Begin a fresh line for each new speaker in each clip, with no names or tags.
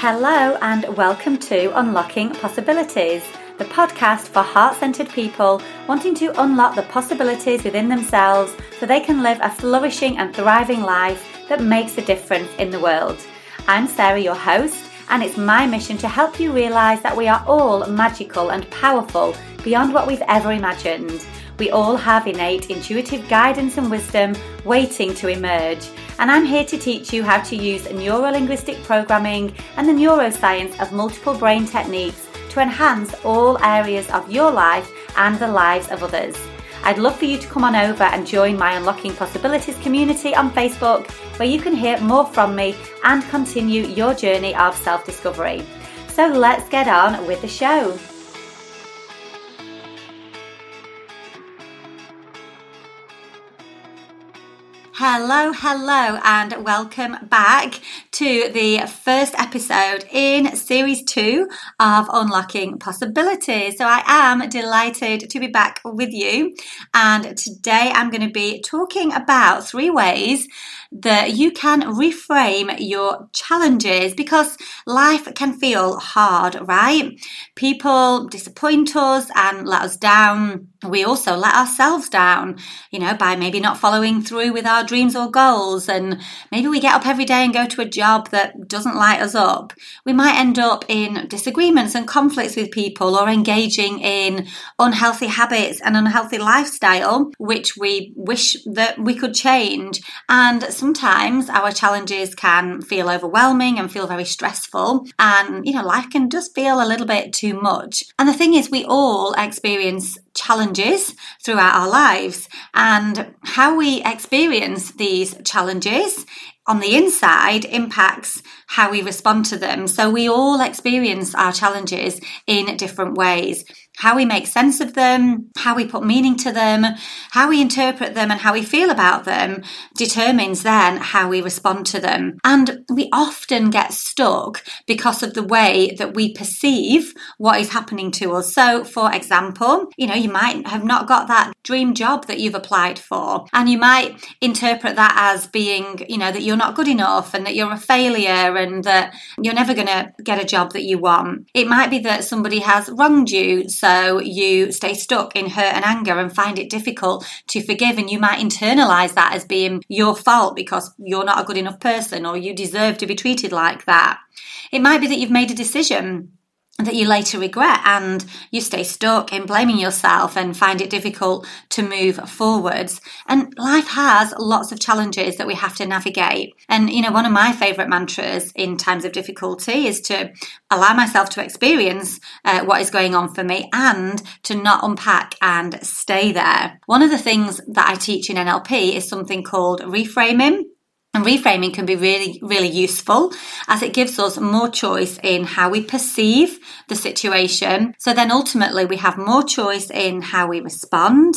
Hello, and welcome to Unlocking Possibilities, the podcast for heart centered people wanting to unlock the possibilities within themselves so they can live a flourishing and thriving life that makes a difference in the world. I'm Sarah, your host, and it's my mission to help you realize that we are all magical and powerful beyond what we've ever imagined. We all have innate intuitive guidance and wisdom waiting to emerge. And I'm here to teach you how to use neuro linguistic programming and the neuroscience of multiple brain techniques to enhance all areas of your life and the lives of others. I'd love for you to come on over and join my Unlocking Possibilities community on Facebook, where you can hear more from me and continue your journey of self discovery. So let's get on with the show. Hello, hello, and welcome back to the first episode in series two of Unlocking Possibilities. So, I am delighted to be back with you, and today I'm going to be talking about three ways that you can reframe your challenges because life can feel hard, right? People disappoint us and let us down. We also let ourselves down, you know, by maybe not following through with our dreams or goals. And maybe we get up every day and go to a job that doesn't light us up. We might end up in disagreements and conflicts with people or engaging in unhealthy habits and unhealthy lifestyle, which we wish that we could change. And sometimes our challenges can feel overwhelming and feel very stressful. And, you know, life can just feel a little bit too much. And the thing is, we all experience challenges throughout our lives. And how we experience these challenges on the inside impacts how we respond to them. So we all experience our challenges in different ways how we make sense of them, how we put meaning to them, how we interpret them, and how we feel about them determines then how we respond to them. And we often get stuck because of the way that we perceive what is happening to us. So, for example, you know, you might have not got that dream job that you've applied for, and you might interpret that as being, you know, that you're not good enough and that you're a failure and that you're never going to get a job that you want. It might be that somebody has wronged you. So you stay stuck in hurt and anger and find it difficult to forgive. And you might internalize that as being your fault because you're not a good enough person or you deserve to be treated like that. It might be that you've made a decision that you later regret and you stay stuck in blaming yourself and find it difficult to move forwards. And life has lots of challenges that we have to navigate. And, you know, one of my favorite mantras in times of difficulty is to allow myself to experience uh, what is going on for me and to not unpack and stay there. One of the things that I teach in NLP is something called reframing. And reframing can be really, really useful as it gives us more choice in how we perceive the situation. So then ultimately we have more choice in how we respond.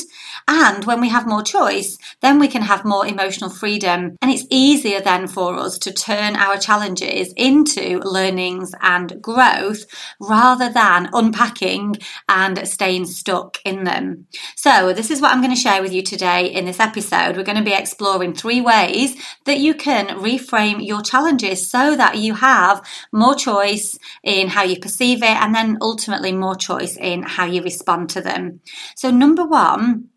And when we have more choice, then we can have more emotional freedom. And it's easier then for us to turn our challenges into learnings and growth rather than unpacking and staying stuck in them. So this is what I'm going to share with you today in this episode. We're going to be exploring three ways that you you can reframe your challenges so that you have more choice in how you perceive it and then ultimately more choice in how you respond to them. So, number one,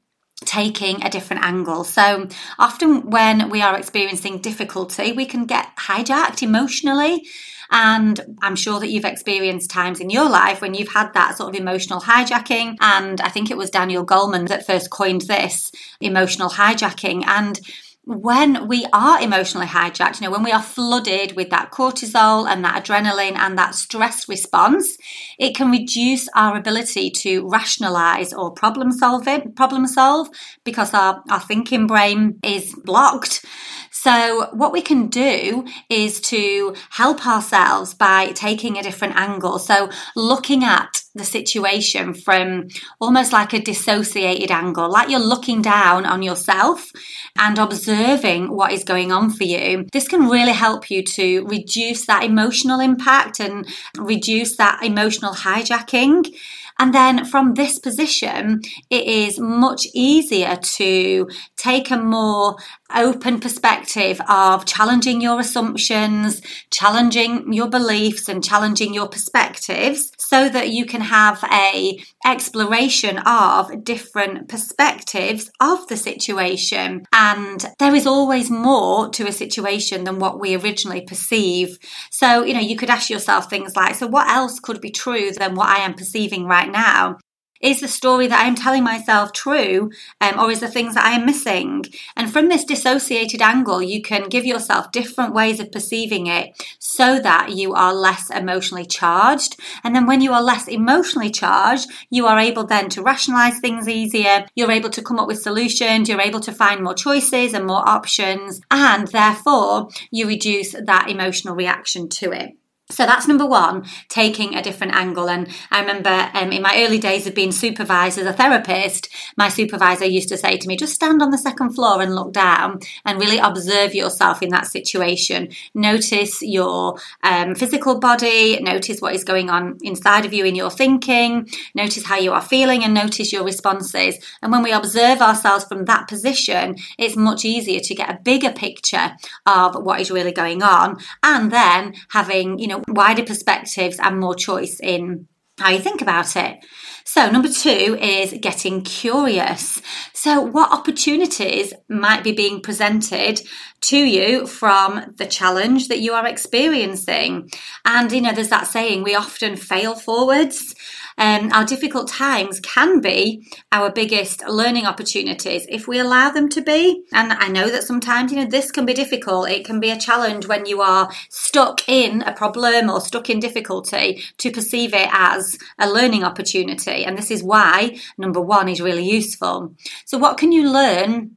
taking a different angle. So often when we are experiencing difficulty, we can get hijacked emotionally. And I'm sure that you've experienced times in your life when you've had that sort of emotional hijacking. And I think it was Daniel Goleman that first coined this emotional hijacking. And when we are emotionally hijacked, you know, when we are flooded with that cortisol and that adrenaline and that stress response, it can reduce our ability to rationalize or problem solve it, problem solve because our, our thinking brain is blocked. So, what we can do is to help ourselves by taking a different angle. So, looking at the situation from almost like a dissociated angle, like you're looking down on yourself and observing what is going on for you. This can really help you to reduce that emotional impact and reduce that emotional hijacking And then from this position, it is much easier to take a more open perspective of challenging your assumptions, challenging your beliefs and challenging your perspectives so that you can have a exploration of different perspectives of the situation. And there is always more to a situation than what we originally perceive. So, you know, you could ask yourself things like, so what else could be true than what I am perceiving right now? Is the story that I am telling myself true, um, or is the things that I am missing? And from this dissociated angle, you can give yourself different ways of perceiving it so that you are less emotionally charged. And then when you are less emotionally charged, you are able then to rationalize things easier. You're able to come up with solutions. You're able to find more choices and more options. And therefore, you reduce that emotional reaction to it. So that's number one, taking a different angle. And I remember um, in my early days of being supervised as a therapist, my supervisor used to say to me, just stand on the second floor and look down and really observe yourself in that situation. Notice your um, physical body, notice what is going on inside of you in your thinking, notice how you are feeling, and notice your responses. And when we observe ourselves from that position, it's much easier to get a bigger picture of what is really going on. And then having, you know, wider perspectives and more choice in how you think about it. So, number two is getting curious. So, what opportunities might be being presented to you from the challenge that you are experiencing? And, you know, there's that saying, we often fail forwards. Um, our difficult times can be our biggest learning opportunities if we allow them to be. And I know that sometimes, you know, this can be difficult. It can be a challenge when you are stuck in a problem or stuck in difficulty to perceive it as a learning opportunity. And this is why number one is really useful. So, what can you learn?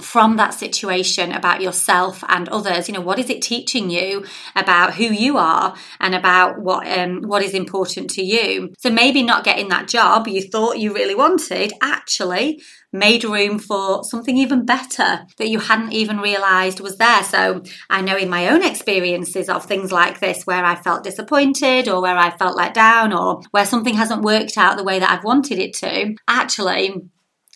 From that situation about yourself and others you know what is it teaching you about who you are and about what um, what is important to you? So maybe not getting that job you thought you really wanted actually made room for something even better that you hadn't even realized was there. So i know in my own experiences of things like this where i felt disappointed or where i felt let down or where something hasn't worked out the way that i've wanted it to actually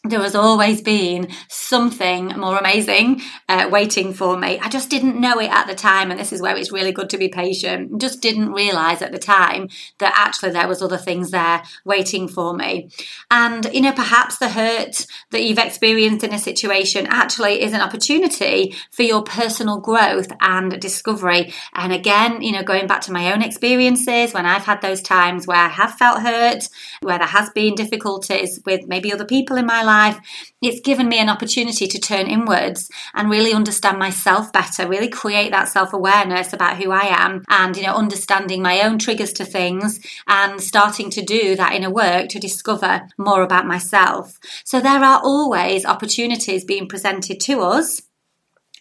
there has always been something more amazing uh, waiting for me. I just didn't know it at the time, and this is where it's really good to be patient. Just didn't realize at the time that actually there was other things there waiting for me. And you know, perhaps the hurt that you've experienced in a situation actually is an opportunity for your personal growth and discovery. And again, you know, going back to my own experiences when I've had those times where I have felt hurt, where there has been difficulties with maybe other people in my life life, it's given me an opportunity to turn inwards and really understand myself better, really create that self awareness about who I am and, you know, understanding my own triggers to things and starting to do that inner work to discover more about myself. So there are always opportunities being presented to us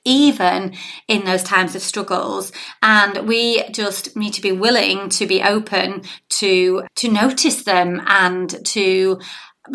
even in those times of struggles and we just need to be willing to be open to to notice them and to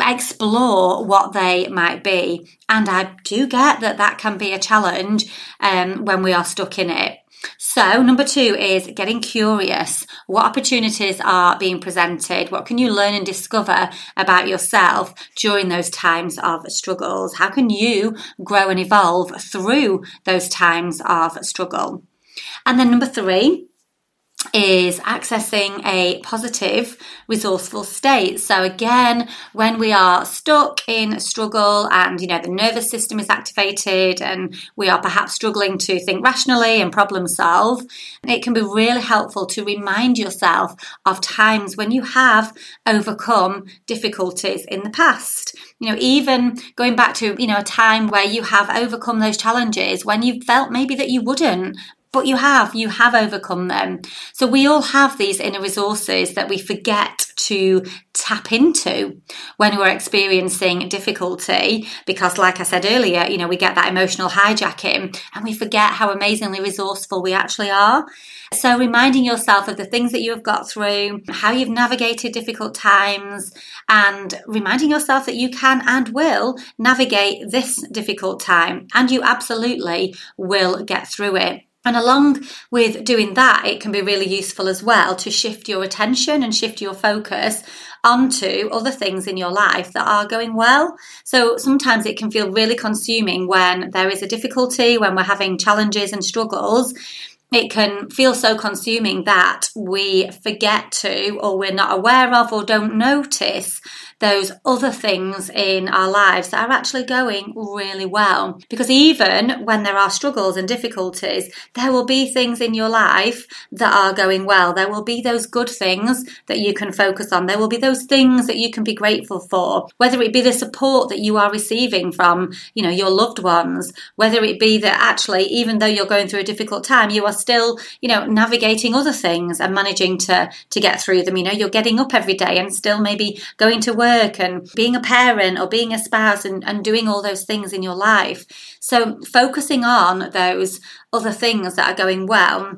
explore what they might be. And I do get that that can be a challenge um, when we are stuck in it. So, number two is getting curious. What opportunities are being presented? What can you learn and discover about yourself during those times of struggles? How can you grow and evolve through those times of struggle? And then number three, is accessing a positive, resourceful state. So again, when we are stuck in struggle and you know the nervous system is activated and we are perhaps struggling to think rationally and problem solve, it can be really helpful to remind yourself of times when you have overcome difficulties in the past. You know, even going back to, you know, a time where you have overcome those challenges when you felt maybe that you wouldn't, but you have, you have overcome them. So we all have these inner resources that we forget to tap into when we're experiencing difficulty because like I said earlier, you know, we get that emotional hijacking and we forget how amazingly resourceful we actually are. So reminding yourself of the things that you have got through, how you've navigated difficult times and reminding yourself that you can and will navigate this difficult time and you absolutely will get through it. And along with doing that, it can be really useful as well to shift your attention and shift your focus onto other things in your life that are going well. So sometimes it can feel really consuming when there is a difficulty, when we're having challenges and struggles it can feel so consuming that we forget to, or we're not aware of, or don't notice those other things in our lives that are actually going really well. Because even when there are struggles and difficulties, there will be things in your life that are going well. There will be those good things that you can focus on. There will be those things that you can be grateful for, whether it be the support that you are receiving from, you know, your loved ones, whether it be that actually, even though you're going through a difficult time, you are still, you know, navigating other things and managing to, to get through them. You know, you're getting up every day and still maybe going to work work and being a parent or being a spouse and, and doing all those things in your life. So, focusing on those other things that are going well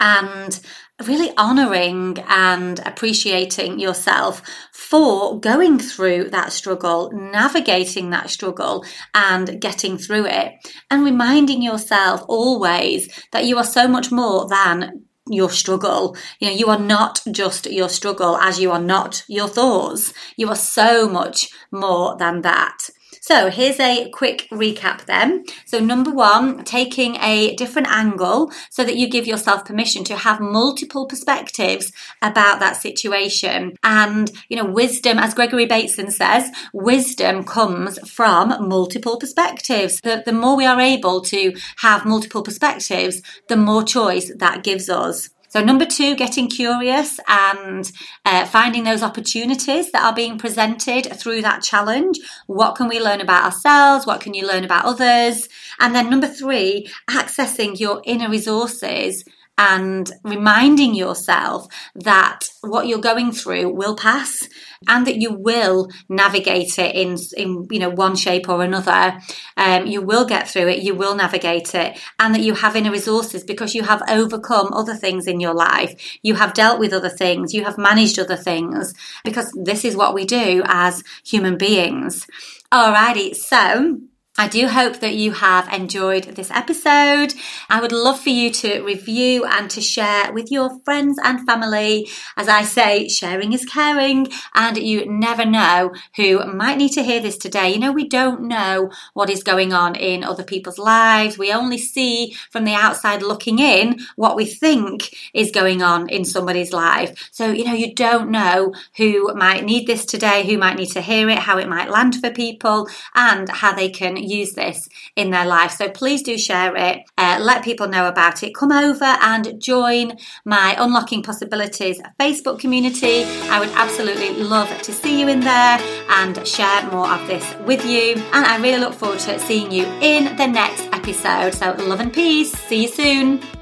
and really honoring and appreciating yourself for going through that struggle, navigating that struggle, and getting through it, and reminding yourself always that you are so much more than your struggle. You know, you are not just your struggle as you are not your thoughts. You are so much more than that. So here's a quick recap then. So number one, taking a different angle so that you give yourself permission to have multiple perspectives about that situation. And, you know, wisdom, as Gregory Bateson says, wisdom comes from multiple perspectives. The, the more we are able to have multiple perspectives, the more choice that gives us. So, number two, getting curious and uh, finding those opportunities that are being presented through that challenge. What can we learn about ourselves? What can you learn about others? And then number three, accessing your inner resources and reminding yourself that what you're going through will pass and that you will navigate it in, in you know one shape or another. Um, you will get through it you will navigate it and that you have inner resources because you have overcome other things in your life. You have dealt with other things you have managed other things because this is what we do as human beings. Alrighty so I do hope that you have enjoyed this episode. I would love for you to review and to share with your friends and family. As I say, sharing is caring, and you never know who might need to hear this today. You know, we don't know what is going on in other people's lives. We only see from the outside looking in what we think is going on in somebody's life. So, you know, you don't know who might need this today, who might need to hear it, how it might land for people, and how they can use this in their life. So please do share it. Uh, let people know about it. Come over and join my Unlocking Possibilities Facebook community. I would absolutely love to see you in there and share more of this with you. And I really look forward to seeing you in the next episode. So, love and peace. See you soon.